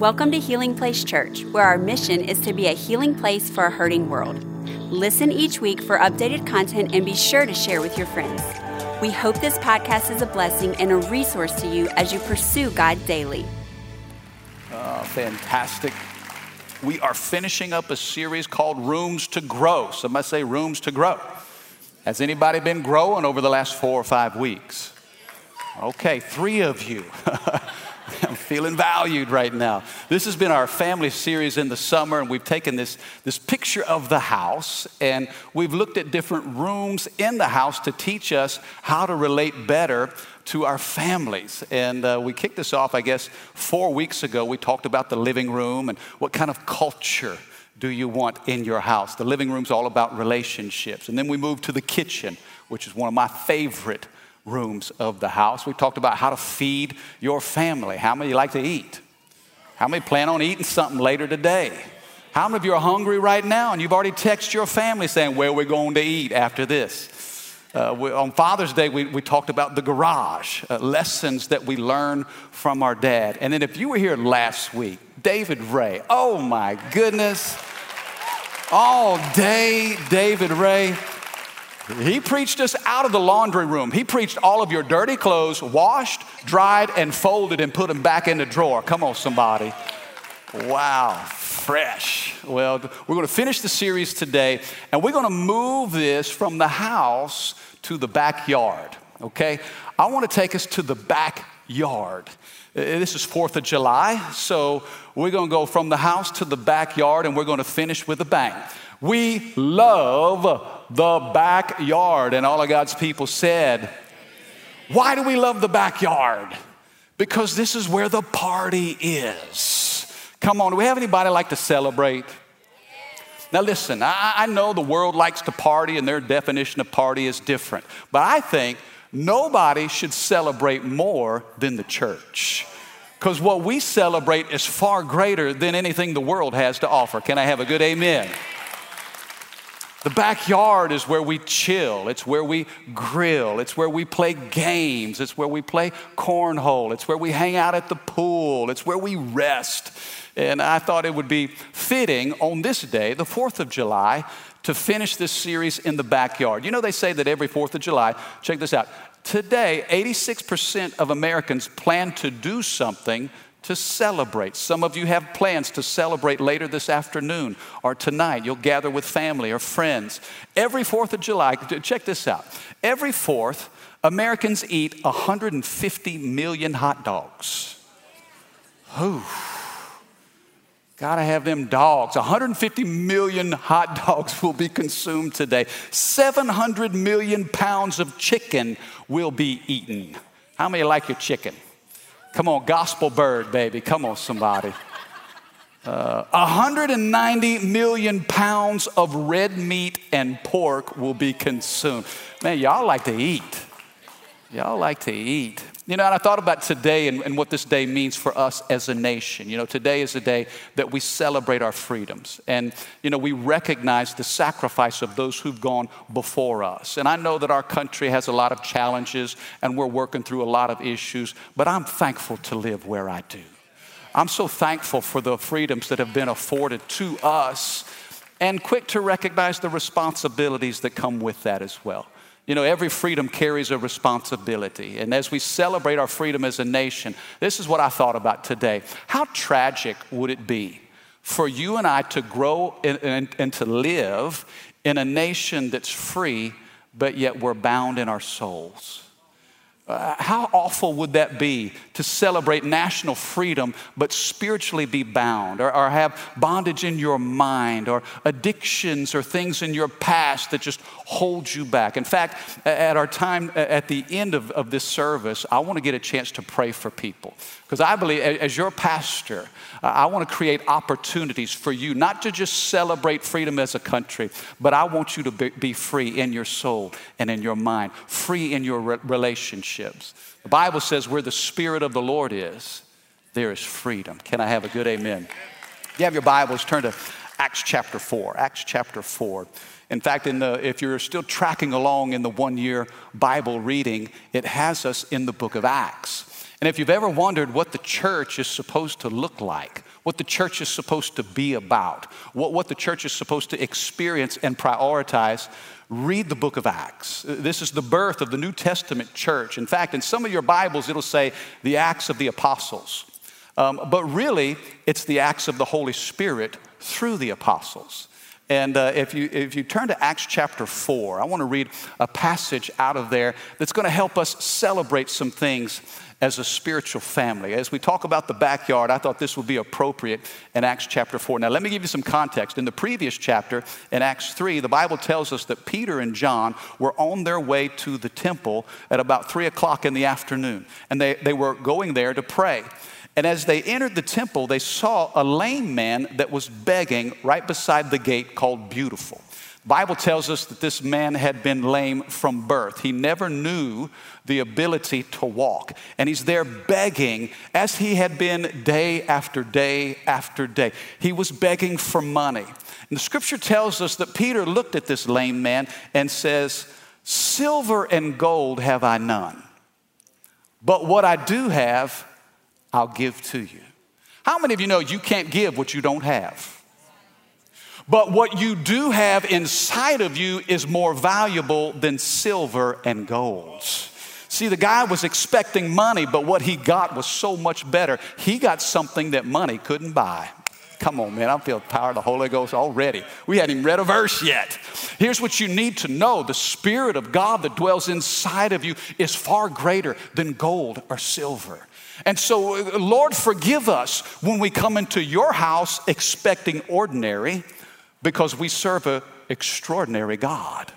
Welcome to Healing Place Church, where our mission is to be a healing place for a hurting world. Listen each week for updated content and be sure to share with your friends. We hope this podcast is a blessing and a resource to you as you pursue God daily. Uh, fantastic. We are finishing up a series called Rooms to Grow. Somebody say Rooms to Grow. Has anybody been growing over the last four or five weeks? Okay, three of you. Feeling valued right now. This has been our family series in the summer, and we've taken this, this picture of the house and we've looked at different rooms in the house to teach us how to relate better to our families. And uh, we kicked this off, I guess, four weeks ago. We talked about the living room and what kind of culture do you want in your house. The living room's all about relationships. And then we moved to the kitchen, which is one of my favorite rooms of the house. We talked about how to feed your family. How many you like to eat? How many plan on eating something later today? How many of you are hungry right now and you've already texted your family saying where we're going to eat after this? Uh, we, on Father's Day, we, we talked about the garage, uh, lessons that we learn from our dad. And then if you were here last week, David Ray, oh my goodness, all day, David Ray. He preached us out of the laundry room. He preached all of your dirty clothes washed, dried, and folded and put them back in the drawer. Come on, somebody. Wow, fresh. Well, we're going to finish the series today, and we're going to move this from the house to the backyard, okay? I want to take us to the backyard. Uh, this is 4th of July, so we're going to go from the house to the backyard, and we're going to finish with a bang. We love the backyard. And all of God's people said, Why do we love the backyard? Because this is where the party is. Come on, do we have anybody like to celebrate? Now, listen, I, I know the world likes to party and their definition of party is different, but I think nobody should celebrate more than the church. Because what we celebrate is far greater than anything the world has to offer. Can I have a good amen? The backyard is where we chill. It's where we grill. It's where we play games. It's where we play cornhole. It's where we hang out at the pool. It's where we rest. And I thought it would be fitting on this day, the 4th of July, to finish this series in the backyard. You know, they say that every 4th of July, check this out. Today, 86% of Americans plan to do something to celebrate. Some of you have plans to celebrate later this afternoon or tonight. You'll gather with family or friends. Every 4th of July, check this out. Every 4th, Americans eat 150 million hot dogs. Whew. Gotta have them dogs. 150 million hot dogs will be consumed today. 700 million pounds of chicken will be eaten. How many like your chicken? Come on, gospel bird, baby. Come on, somebody. Uh, 190 million pounds of red meat and pork will be consumed. Man, y'all like to eat. Y'all like to eat. You know, and I thought about today and, and, what this day means for us as a nation. You know, today is a day that we celebrate our freedoms. And, you know, we recognize the sacrifice of those who've gone before us. And I know that our country has a lot of challenges and we're working through a lot of issues, but I'm thankful to live where I do. I'm so thankful for the freedoms that have been afforded to us and quick to recognize the responsibilities that come with that as well. You know, every freedom carries a responsibility. And as we celebrate our freedom as a nation, this is what I thought about today. How tragic would it be for you and I to grow and, and, and to live in a nation that's free, but yet we're bound in our souls? Uh, how awful would that be to celebrate national freedom but spiritually be bound or, or, have bondage in your mind or addictions or things in your past that just hold you back? In fact, at our time at the end of, of this service, I want to get a chance to pray for people because I believe as your pastor, I want to create opportunities for you not to just celebrate freedom as a country, but I want you to be free in your soul and in your mind, free in your relationships. The Bible says where the Spirit of the Lord is, there is freedom. Can I have a good amen? If you have your Bibles, turn to Acts chapter 4. Acts chapter 4. In fact, in the, if you're still tracking along in the one year Bible reading, it has us in the book of Acts. And if you've ever wondered what the church is supposed to look like, what the church is supposed to be about, what, what the church is supposed to experience and prioritize, read the book of Acts. This is the birth of the New Testament church. In fact, in some of your Bibles, it'll say the Acts of the Apostles. Um, but really, it's the acts of the Holy Spirit through the apostles. And uh, if, you, if you turn to Acts chapter 4, I want to read a passage out of there that's going to help us celebrate some things as a spiritual family. As we talk about the backyard, I thought this would be appropriate in Acts chapter 4. Now, let me give you some context. In the previous chapter, in Acts 3, the Bible tells us that Peter and John were on their way to the temple at about 3 o'clock in the afternoon, and they, they were going there to pray. And as they entered the temple, they saw a lame man that was begging right beside the gate called Beautiful. Bible tells us that this man had been lame from birth. He never knew the ability to walk. And he's there begging as he had been day after day after day. He was begging for money. And the scripture tells us that Peter looked at this lame man and says, Silver and gold have I none, but what I do have, I'll give to you. How many of you know you can't give what you don't have? But what you do have inside of you is more valuable than silver and gold. See, the guy was expecting money, but what he got was so much better. He got something that money couldn't buy. Come on, man, I feel the power of the Holy Ghost already. We hadn't even read a verse yet. Here's what you need to know the Spirit of God that dwells inside of you is far greater than gold or silver. And so, uh, Lord, forgive us when we come into your house expecting ordinary because we serve an extraordinary God.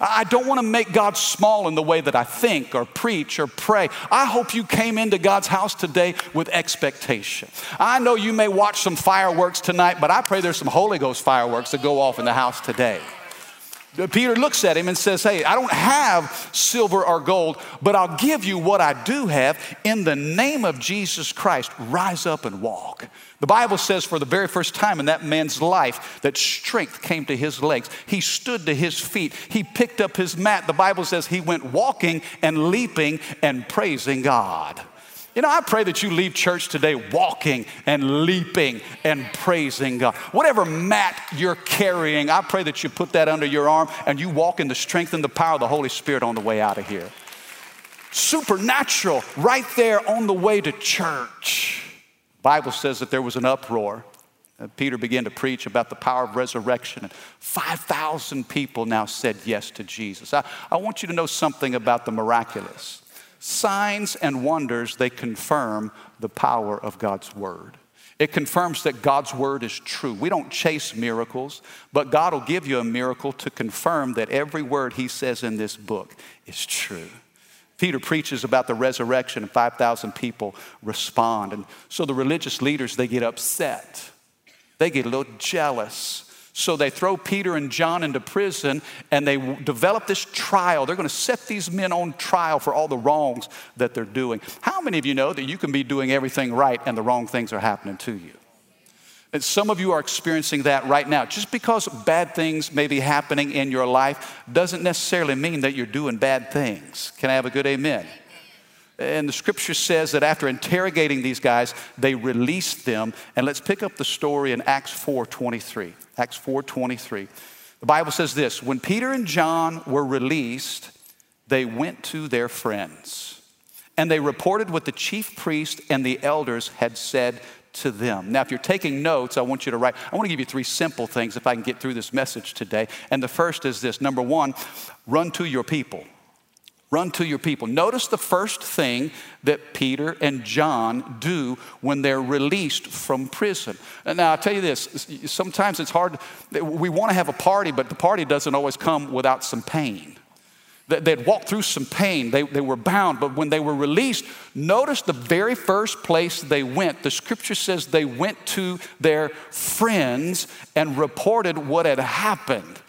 I don't want to make God small in the way that I think or preach or pray. I hope you came into God's house today with expectation. I know you may watch some fireworks tonight, but I pray there's some Holy Ghost fireworks that go off in the house today. Peter looks at him and says, Hey, I don't have silver or gold, but I'll give you what I do have. In the name of Jesus Christ, rise up and walk. The Bible says for the very first time in that man's life that strength came to his legs. He stood to his feet. He picked up his mat. The Bible says he went walking and leaping and praising God. You know, I pray that you leave church today walking and leaping and praising God. Whatever mat you're carrying, I pray that you put that under your arm and you walk in the strength and the power of the Holy Spirit on the way out of here. Supernatural, right there on the way to church. Bible says that there was an uproar. Uh, Peter began to preach about the power of resurrection, and 5,000 people now said yes to Jesus. I, I want you to know something about the miraculous. Signs and wonders, they confirm the power of God's word. It confirms that God's word is true. We don't chase miracles, but God will give you a miracle to confirm that every word he says in this book is true. Peter preaches about the resurrection and 5,000 people respond. And so the religious leaders, they get upset. They get a little jealous. So they throw Peter and John into prison and they develop this trial. They're going to set these men on trial for all the wrongs that they're doing. How many of you know that you can be doing everything right and the wrong things are happening to you? And some of you are experiencing that right now. Just because bad things may be happening in your life doesn't necessarily mean that you're doing bad things. Can I have a good amen? And the scripture says that after interrogating these guys, they released them. And let's pick up the story in Acts 4:23. Acts 4:23. The Bible says this, when Peter and John were released, they went to their friends. And they reported what the chief priest and the elders had said to them. Now, if you're taking notes, I want you to write. I want to give you three simple things if I can get through this message today. And the first is this number one, run to your people. Run to your people. Notice the first thing that Peter and John do when they're released from prison. Now, I'll tell you this sometimes it's hard. We want to have a party, but the party doesn't always come without some pain. They'd walked through some pain. They, they were bound, but when they were released, notice the very first place they went. The scripture says they went to their friends and reported what had happened.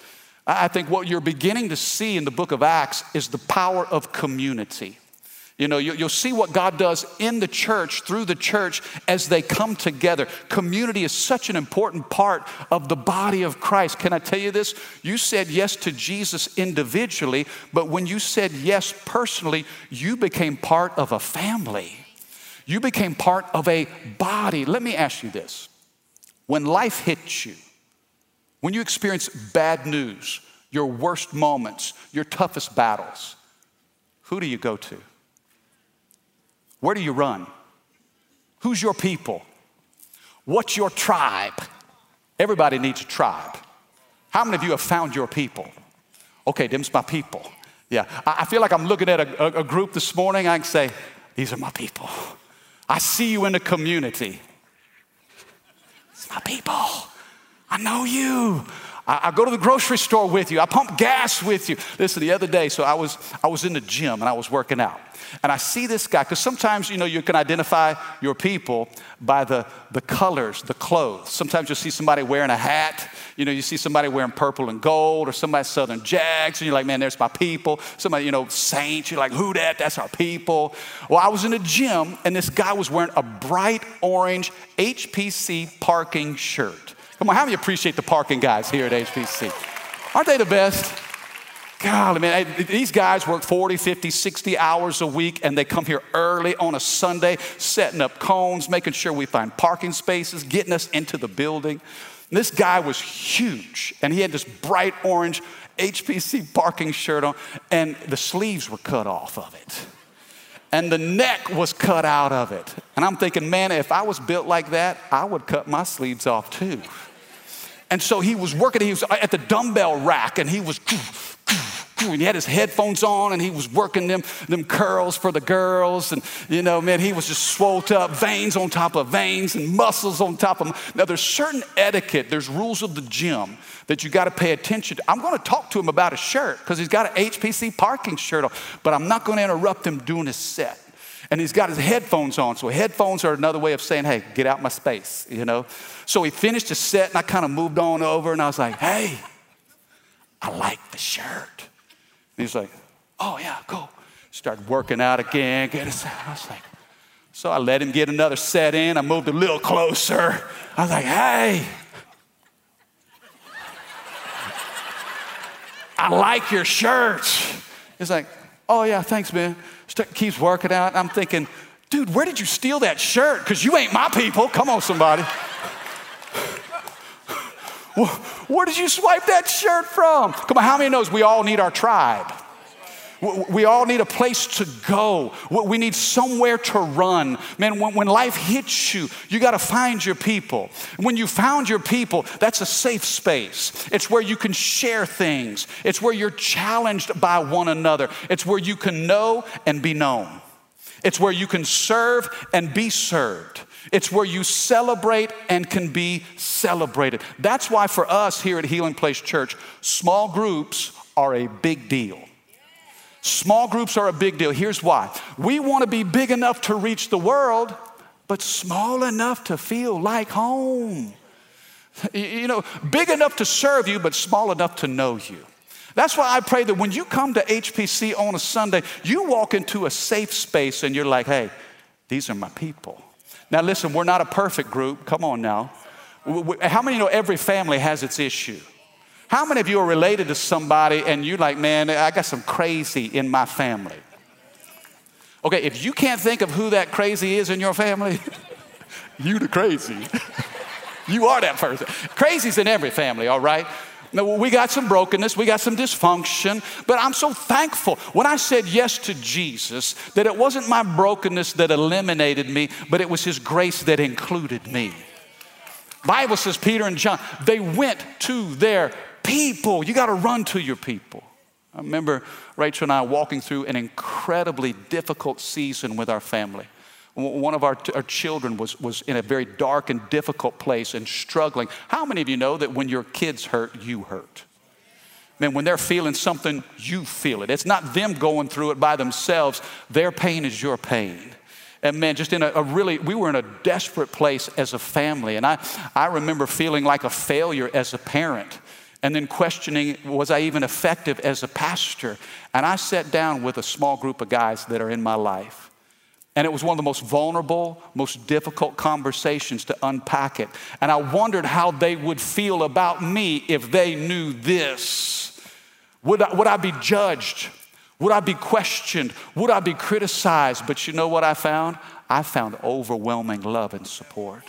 I think what you're beginning to see in the book of Acts is the power of community. You know, you'll see what God does in the church, through the church, as they come together. Community is such an important part of the body of Christ. Can I tell you this? You said yes to Jesus individually, but when you said yes personally, you became part of a family. You became part of a body. Let me ask you this When life hits you, when you experience bad news, your worst moments, your toughest battles, who do you go to? Where do you run? Who's your people? What's your tribe? Everybody needs a tribe. How many of you have found your people? Okay, them's my people. Yeah, I feel like I'm looking at a, a, group this morning. I can say, These are my people. I see you in the community. It's my people. I know you. I, I, go to the grocery store with you. I pump gas with you. Listen, the other day, so I was I was in the gym and I was working out. And I see this guy, because sometimes you know you can identify your people by the, the colors, the clothes. Sometimes you'll see somebody wearing a hat, you know, you see somebody wearing purple and gold, or somebody Southern Jags, and you're like, man, there's my people. Somebody, you know, Saints, you're like, who that? That's our people. Well, I was in a gym, and this guy was wearing a bright orange HPC parking shirt. Come on, how many appreciate the parking guys here at HPC? Aren't they the best? God, man, these guys work 40, 50, 60 hours a week and they come here early on a Sunday, setting up cones, making sure we find parking spaces, getting us into the building. And this guy was huge and he had this bright orange HPC parking shirt on and the sleeves were cut off of it. And the neck was cut out of it. And I'm thinking, man, if I was built like that, I would cut my sleeves off too. And so he was working, he was at the dumbbell rack and he was, and he had his headphones on and he was working them, them curls for the girls. And, you know, man, he was just swolled up, veins on top of veins and muscles on top of them. Now, there's certain etiquette, there's rules of the gym that you got to pay attention to. I'm going to talk to him about a shirt because he's got an HPC parking shirt on, but I'm not going to interrupt him doing his set. And he's got his headphones on. So headphones are another way of saying, hey, get out my space, you know? So he finished his set and I kind of moved on over and I was like, hey, I like the shirt. And he's like, oh yeah, cool. Started working out again, get his, I was like, so I let him get another set in. I moved a little closer. I was like, hey, I like your shirt. He's like, oh yeah, thanks, man. Keeps working out. I'm thinking, dude, where did you steal that shirt? Because you ain't my people. Come on, somebody. Where did you swipe that shirt from? Come on, how many knows we all need our tribe? We all need a place to go. We need somewhere to run. Man, when, life hits you, you got to find your people. When you found your people, that's a safe space. It's where you can share things, it's where you're challenged by one another, it's where you can know and be known, it's where you can serve and be served. It's where you celebrate and can be celebrated. That's why, for us here at Healing Place Church, small groups are a big deal. Small groups are a big deal. Here's why we want to be big enough to reach the world, but small enough to feel like home. You know, big enough to serve you, but small enough to know you. That's why I pray that when you come to HPC on a Sunday, you walk into a safe space and you're like, hey, these are my people. Now, listen, we're not a perfect group. Come on now. How many know every family has its issue? How many of you are related to somebody and you're like, man, I got some crazy in my family? Okay, if you can't think of who that crazy is in your family, you the crazy. you are that person. Crazy's in every family, all right? Now, we got some brokenness, we got some dysfunction, but I'm so thankful when I said yes to Jesus that it wasn't my brokenness that eliminated me, but it was His grace that included me. Bible says Peter and John, they went to their people. You got to run to your people. I remember Rachel and I walking through an incredibly difficult season with our family. One of our, our children was, was in a very dark and difficult place and struggling. How many of you know that when your kids hurt, you hurt? Man, when they're feeling something, you feel it. It's not them going through it by themselves, their pain is your pain. And man, just in a, a, really, we were in a desperate place as a family. And I, I remember feeling like a failure as a parent and then questioning, was I even effective as a pastor? And I sat down with a small group of guys that are in my life. And it was one of the most vulnerable, most difficult conversations to unpack it. And I wondered how they would feel about me if they knew this. Would I, would I be judged? Would I be questioned? Would I be criticized? But you know what I found? I found overwhelming love and support.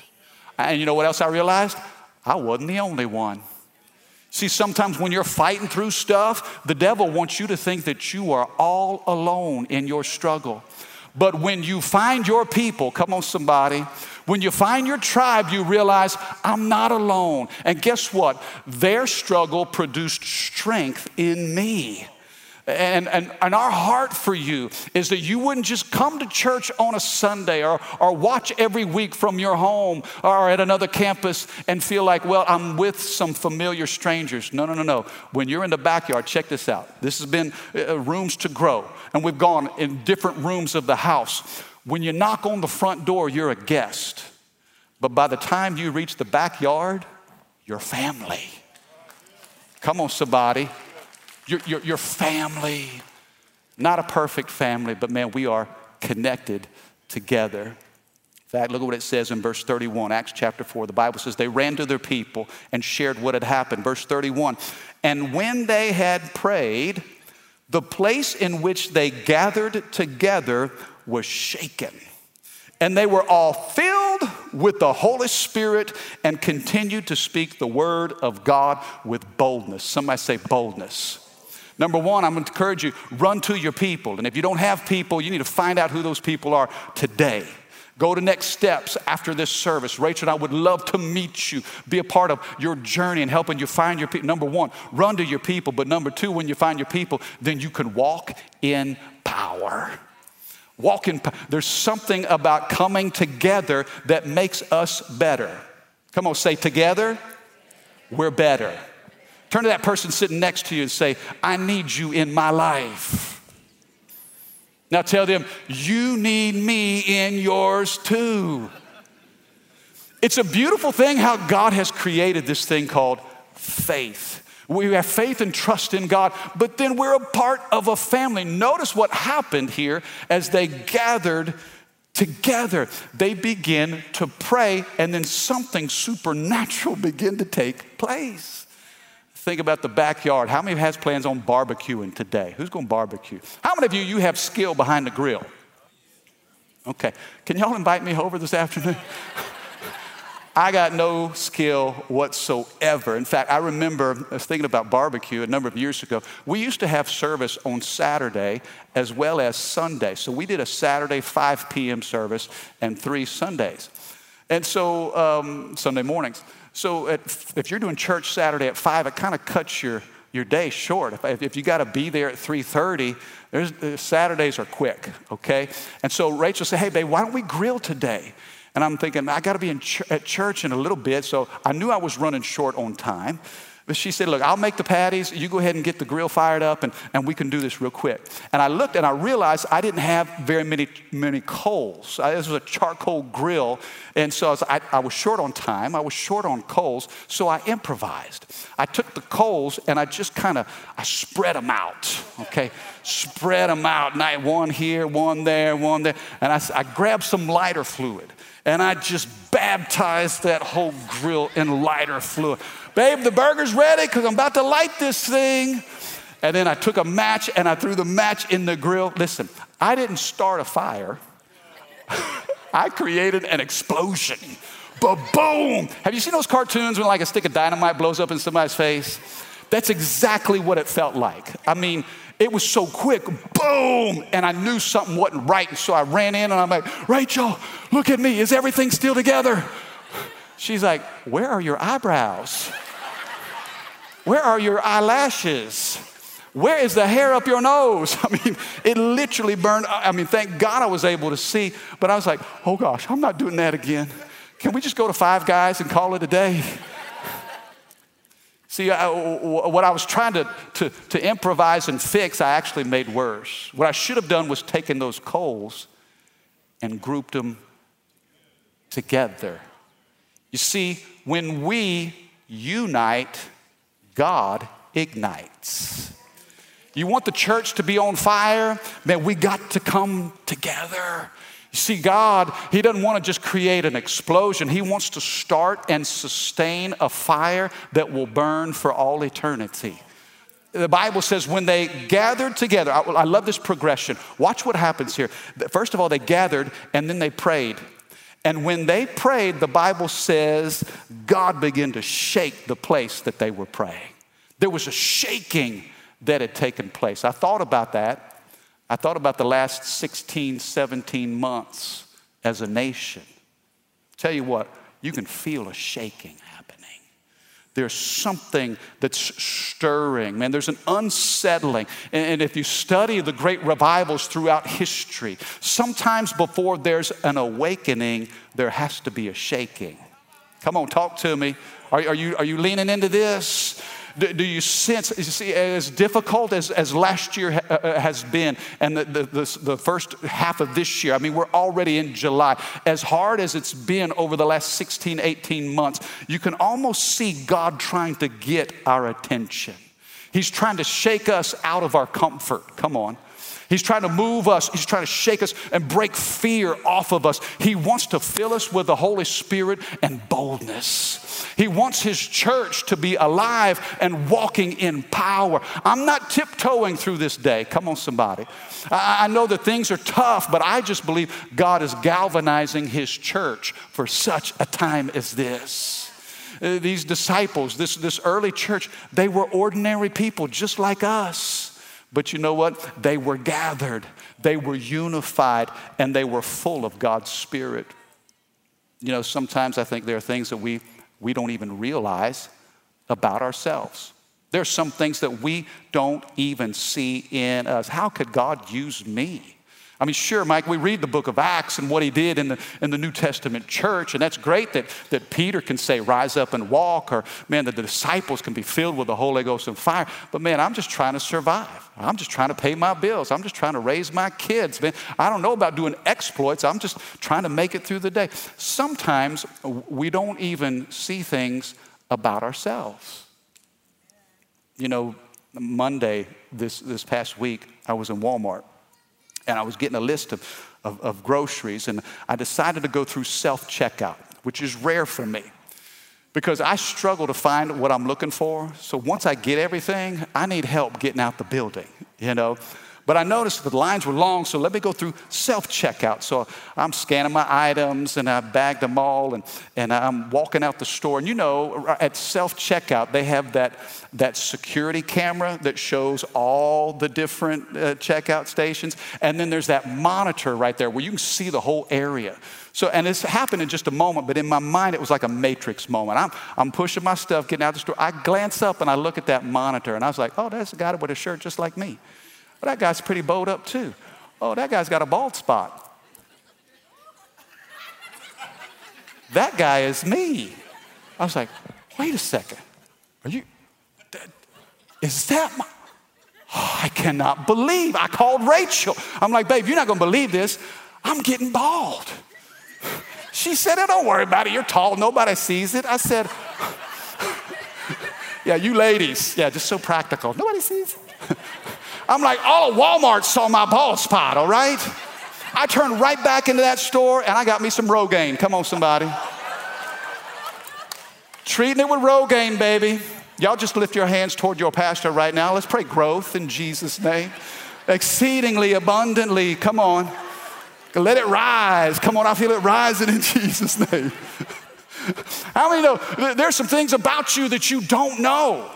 And you know what else I realized? I wasn't the only one. See, sometimes when you're fighting through stuff, the devil wants you to think that you are all alone in your struggle. But when you find your people, come on, somebody, when you find your tribe, you realize, I'm not alone. And guess what? Their struggle produced strength in me. And, and, and our heart for you is that you wouldn't just come to church on a Sunday or, or watch every week from your home or at another campus and feel like, well, I'm with some familiar strangers. No, no, no, no. When you're in the backyard, check this out. This has been uh, rooms to grow, and we've gone in different rooms of the house. When you knock on the front door, you're a guest. But by the time you reach the backyard, you're family. Come on, somebody your, your, your family. Not a perfect family, but man, we are connected together. In fact, look at what it says in verse 31, Acts chapter 4. The Bible says they ran to their people and shared what had happened. Verse 31 And when they had prayed, the place in which they gathered together was shaken. And they were all filled with the Holy Spirit and continued to speak the word of God with boldness. Somebody say boldness. Number one, I'm going to encourage you run to your people. And if you don't have people, you need to find out who those people are today. Go to next steps after this service. Rachel and I would love to meet you, be a part of your journey and helping you find your people. Number one, run to your people. But number two, when you find your people, then you can walk in power. Walk in power. There's something about coming together that makes us better. Come on, say together, we're better. Turn to that person sitting next to you and say, I need you in my life. Now tell them, you need me in yours too. It's a beautiful thing how God has created this thing called faith. We have faith and trust in God, but then we're a part of a family. Notice what happened here as they gathered together. They begin to pray, and then something supernatural began to take place. Think about the backyard. How many has plans on barbecuing today? Who's going to barbecue? How many of you you have skill behind the grill? Okay. Can y'all invite me over this afternoon? I got no skill whatsoever. In fact, I remember I was thinking about barbecue a number of years ago. We used to have service on Saturday as well as Sunday. So we did a Saturday 5 p.m. service and three Sundays. And so, um, Sunday mornings. So at, if you're doing church Saturday at 5, it kind of cuts your, your day short. If, if you got to be there at 3.30, there's, uh, Saturdays are quick, okay? And so Rachel said, hey, babe, why don't we grill today? And I'm thinking, I got to be ch- at church in a little bit. So I knew I was running short on time. But she said, Look, I'll make the patties. You go ahead and get the grill fired up, and, and we can do this real quick. And I looked and I realized I didn't have very many, many coals. I, this was a charcoal grill. And so I was, I, I was short on time, I was short on coals. So I improvised. I took the coals and I just kind of I spread them out, okay? Spread them out. I one here, one there, one there. And I, I grabbed some lighter fluid and I just baptized that whole grill in lighter fluid. Babe, the burger's ready because I'm about to light this thing. And then I took a match and I threw the match in the grill. Listen, I didn't start a fire, I created an explosion. But boom! Have you seen those cartoons when like a stick of dynamite blows up in somebody's face? That's exactly what it felt like. I mean, it was so quick, boom, and I knew something wasn't right. And so I ran in and I'm like, Rachel, look at me. Is everything still together? She's like, Where are your eyebrows? Where are your eyelashes? Where is the hair up your nose? I mean, it literally burned. I mean, thank God I was able to see, but I was like, oh gosh, I'm not doing that again. Can we just go to Five Guys and call it a day? See, I, what I was trying to, to, to improvise and fix, I actually made worse. What I should have done was taken those coals and grouped them together. You see, when we unite, God ignites. You want the church to be on fire? Man, we got to come together. You see, God, He doesn't want to just create an explosion. He wants to start and sustain a fire that will burn for all eternity. The Bible says when they gathered together, I, love this progression. Watch what happens here. First of all, they gathered and then they prayed. And when they prayed, the Bible says God began to shake the place that they were praying. There was a shaking that had taken place. I thought about that. I thought about the last 16, 17 months as a nation. Tell you what, you can feel a shaking there's something that's stirring, man. There's an unsettling. And if you study the great revivals throughout history, sometimes before there's an awakening, there has to be a shaking. Come on, talk to me. Are, are you, are you leaning into this? Do, do you sense, you see, as difficult as, as last year ha, uh, uh, has been and the, the, the, the first half of this year, I mean, we're already in July, as hard as it's been over the last 16, 18 months, you can almost see God trying to get our attention. He's trying to shake us out of our comfort. Come on. He's trying to move us, He's trying to shake us and break fear off of us. He wants to fill us with the Holy Spirit and boldness. He wants His church to be alive and walking in power. I'm not tiptoeing through this day. Come on, somebody. I, know that things are tough, but I just believe God is galvanizing His church for such a time as this. Uh, these disciples, this, this early church, they were ordinary people just like us. But you know what? They were gathered, they were unified, and they were full of God's Spirit. You know, sometimes I think there are things that we, we don't even realize about ourselves. There are some things that we don't even see in us. How could God use me? I mean, sure, Mike, we read the book of Acts and what he did in the, in the New Testament church, and that's great that, that Peter can say, rise up and walk, or man, that the disciples can be filled with the Holy Ghost and fire. But man, I'm just trying to survive. I'm just trying to pay my bills. I'm just trying to raise my kids, man. I don't know about doing exploits. I'm just trying to make it through the day. Sometimes we don't even see things about ourselves. You know, Monday, this, this past week, I was in Walmart and I was getting a list of, of, of groceries, and I decided to go through self checkout, which is rare for me because I struggle to find what I'm looking for. So once I get everything, I need help getting out the building, you know. But I noticed the lines were long, so let me go through self checkout. So I'm scanning my items and I bagged them all and, and I'm walking out the store. And you know, at self checkout, they have that, that security camera that shows all the different uh, checkout stations. And then there's that monitor right there where you can see the whole area. So, and it's happened in just a moment, but in my mind, it was like a matrix moment. I'm, I'm pushing my stuff, getting out the store. I glance up and I look at that monitor and I was like, oh, that's a guy with a shirt just like me. Well, that guy's pretty bowed up too. Oh, that guy's got a bald spot. that guy is me. I was like, wait a second. Are you, is that my, oh, I cannot believe. I called Rachel. I'm like, babe, you're not going to believe this. I'm getting bald. She said, oh, don't worry about it. You're tall. Nobody sees it. I said, yeah, you ladies. Yeah, just so practical. Nobody sees it. I'm like, all of Walmart saw my bald spot, all right? I turned right back into that store and I got me some Rogaine. Come on, somebody. Treating it with Rogaine, baby. Y'all just lift your hands toward your pastor right now. Let's pray growth in Jesus' name. Exceedingly abundantly. Come on. Let it rise. Come on, I feel it rising in Jesus' name. How many know there's some things about you that you don't know?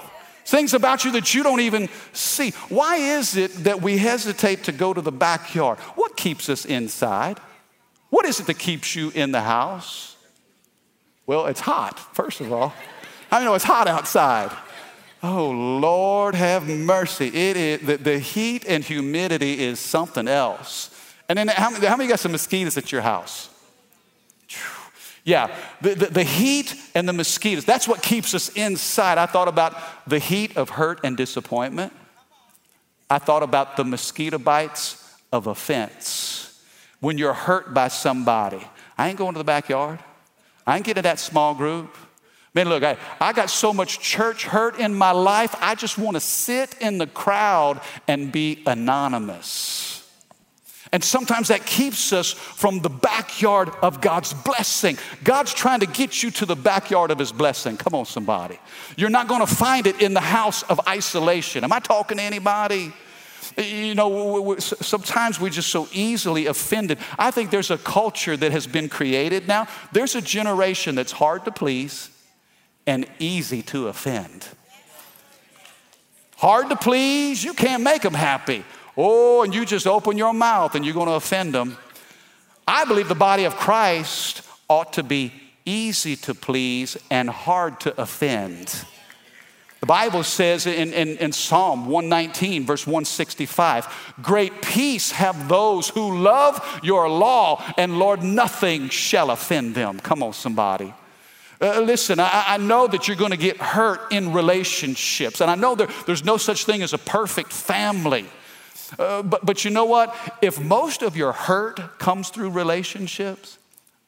Things about you that you don't even see. Why is it that we hesitate to go to the backyard? What keeps us inside? What is it that keeps you in the house? Well, it's hot, first of all. I know it's hot outside. Oh, Lord, have mercy. It is, the, the heat and humidity is something else. And then, how, how many got some mosquitoes at your house? Yeah, the, the, the, heat and the mosquitoes, that's what keeps us inside. I thought about the heat of hurt and disappointment. I thought about the mosquito bites of offense. When you're hurt by somebody, I ain't going to the backyard. I ain't getting that small group. Man, look, I, I got so much church hurt in my life, I just want to sit in the crowd and be anonymous. And sometimes that keeps us from the backyard of God's blessing. God's trying to get you to the backyard of His blessing. Come on, somebody. You're not going to find it in the house of isolation. Am I talking to anybody? You know, sometimes we're just so easily offended. I think there's a culture that has been created now. There's a generation that's hard to please and easy to offend. Hard to please, you can't make them happy. Oh, and you just open your mouth and you're going to offend them. I believe the body of Christ ought to be easy to please and hard to offend. The Bible says in, in, in, Psalm 119, verse 165, Great peace have those who love your law, and Lord, nothing shall offend them. Come on, somebody. Uh, listen, I, I, know that you're going to get hurt in relationships, and I know there, there's no such thing as a perfect family. Uh, but, but you know what? If most of your hurt comes through relationships,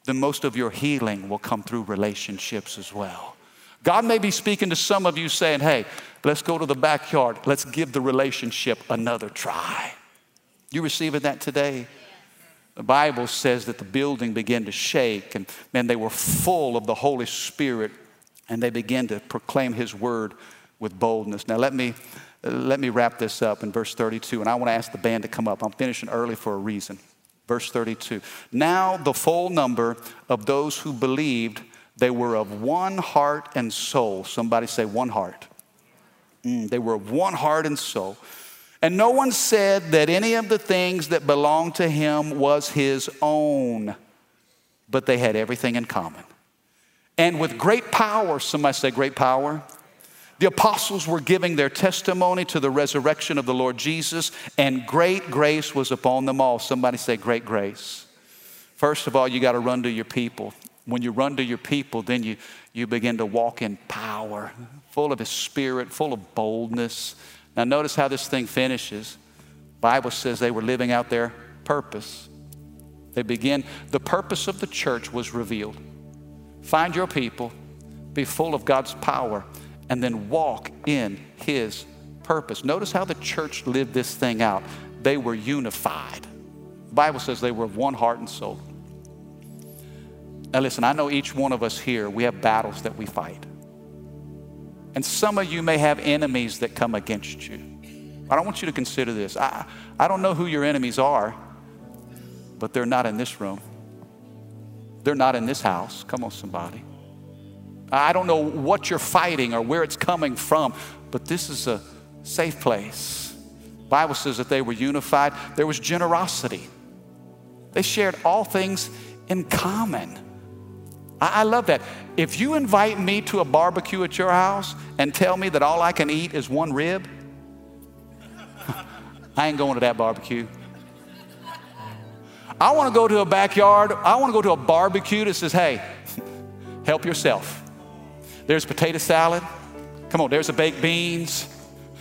then most of your healing will come through relationships as well. God may be speaking to some of you saying, hey, let's go to the backyard. Let's give the relationship another try. You receiving that today? The Bible says that the building began to shake, and man, they were full of the Holy Spirit, and they began to proclaim His word with boldness. Now, let me, let me wrap this up in verse 32, and I want to ask the band to come up. I'm finishing early for a reason. Verse 32. Now, the full number of those who believed they were of one heart and soul. Somebody say, one heart. Mm, they were of one heart and soul. And no one said that any of the things that belonged to him was his own, but they had everything in common. And with great power, somebody say, great power. The apostles were giving their testimony to the resurrection of the Lord Jesus, and great grace was upon them all. Somebody say, great grace. First of all, you got to run to your people. When you run to your people, then you, you begin to walk in power, full of His Spirit, full of boldness. Now, notice how this thing finishes. Bible says they were living out their purpose. They begin, the purpose of the church was revealed. Find your people, be full of God's power, and then walk in His purpose. Notice how the church lived this thing out. They were unified. The Bible says they were of one heart and soul. Now, listen, I know each one of us here, we have battles that we fight. And some of you may have enemies that come against you. I don't want you to consider this. I, I don't know who your enemies are, but they're not in this room. They're not in this house. Come on, somebody. I don't know what you're fighting or where it's coming from, but this is a safe place. Bible says that they were unified. There was generosity. They shared all things in common. I, I love that. If you invite me to a barbecue at your house and tell me that all I can eat is one rib, I ain't going to that barbecue. I want to go to a backyard. I want to go to a barbecue that says, hey, help yourself. There's potato salad. Come on, there's a baked beans.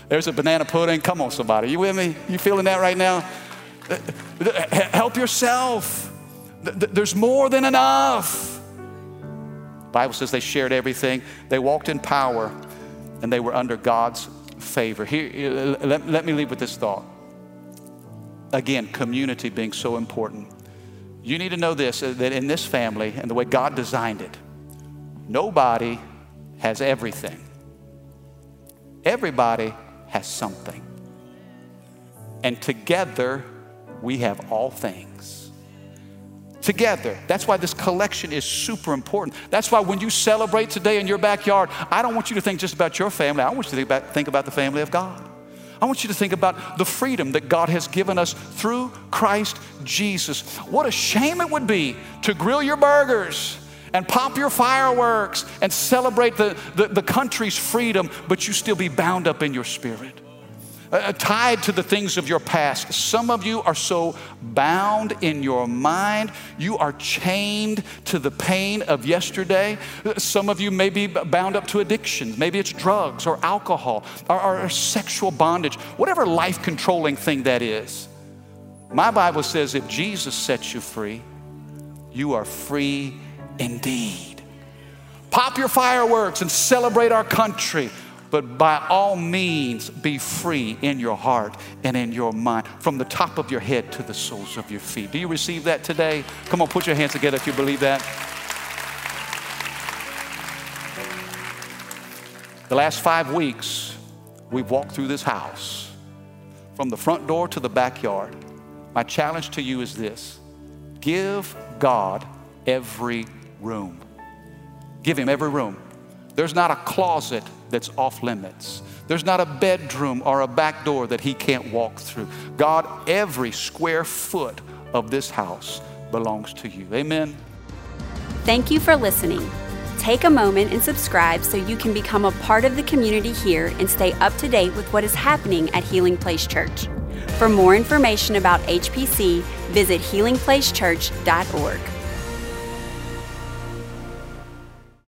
There's a banana pudding. Come on, somebody. You with me? You feeling that right now? Help yourself. There's more than enough. Bible says they shared everything. They walked in power and they were under God's favor. Here, let, let me leave with this thought. Again, community being so important. You need to know this uh, that in this family and the way God designed it, nobody has everything. Everybody has something. And together, we have all things together. That's why this collection is super important. That's why when you celebrate today in your backyard, I don't want you to think just about your family. I want you to think about, think about the family of God. I want you to think about the freedom that God has given us through Christ Jesus. What a shame it would be to grill your burgers and pop your fireworks and celebrate the, the, the country's freedom, but you still be bound up in your spirit. Uh, uh, tied to the things of your past. Some of you are so bound in your mind, you are chained to the pain of yesterday. Uh, some of you may be bound up to addictions. Maybe it's drugs or alcohol or, or sexual bondage, whatever life controlling thing that is. My Bible says if Jesus sets you free, you are free indeed. Pop your fireworks and celebrate our country but by all means be free in your heart and in your mind, from the top of your head to the soles of your feet. Do you receive that today? Come on, put your hands together if you believe that. The last five weeks, we've walked through this house. from the front door to the backyard. My challenge to you is this give God every room. Give Him every room. There's not a closet that's off limits. There's not a bedroom or a back door that He can't walk through. God, every square foot of this house belongs to you. Amen. Thank you for listening. Take a moment and subscribe so you can become a part of the community here and stay up to date with what is happening at Healing Place Church. For more information about HPC, visit healingplacechurch.org.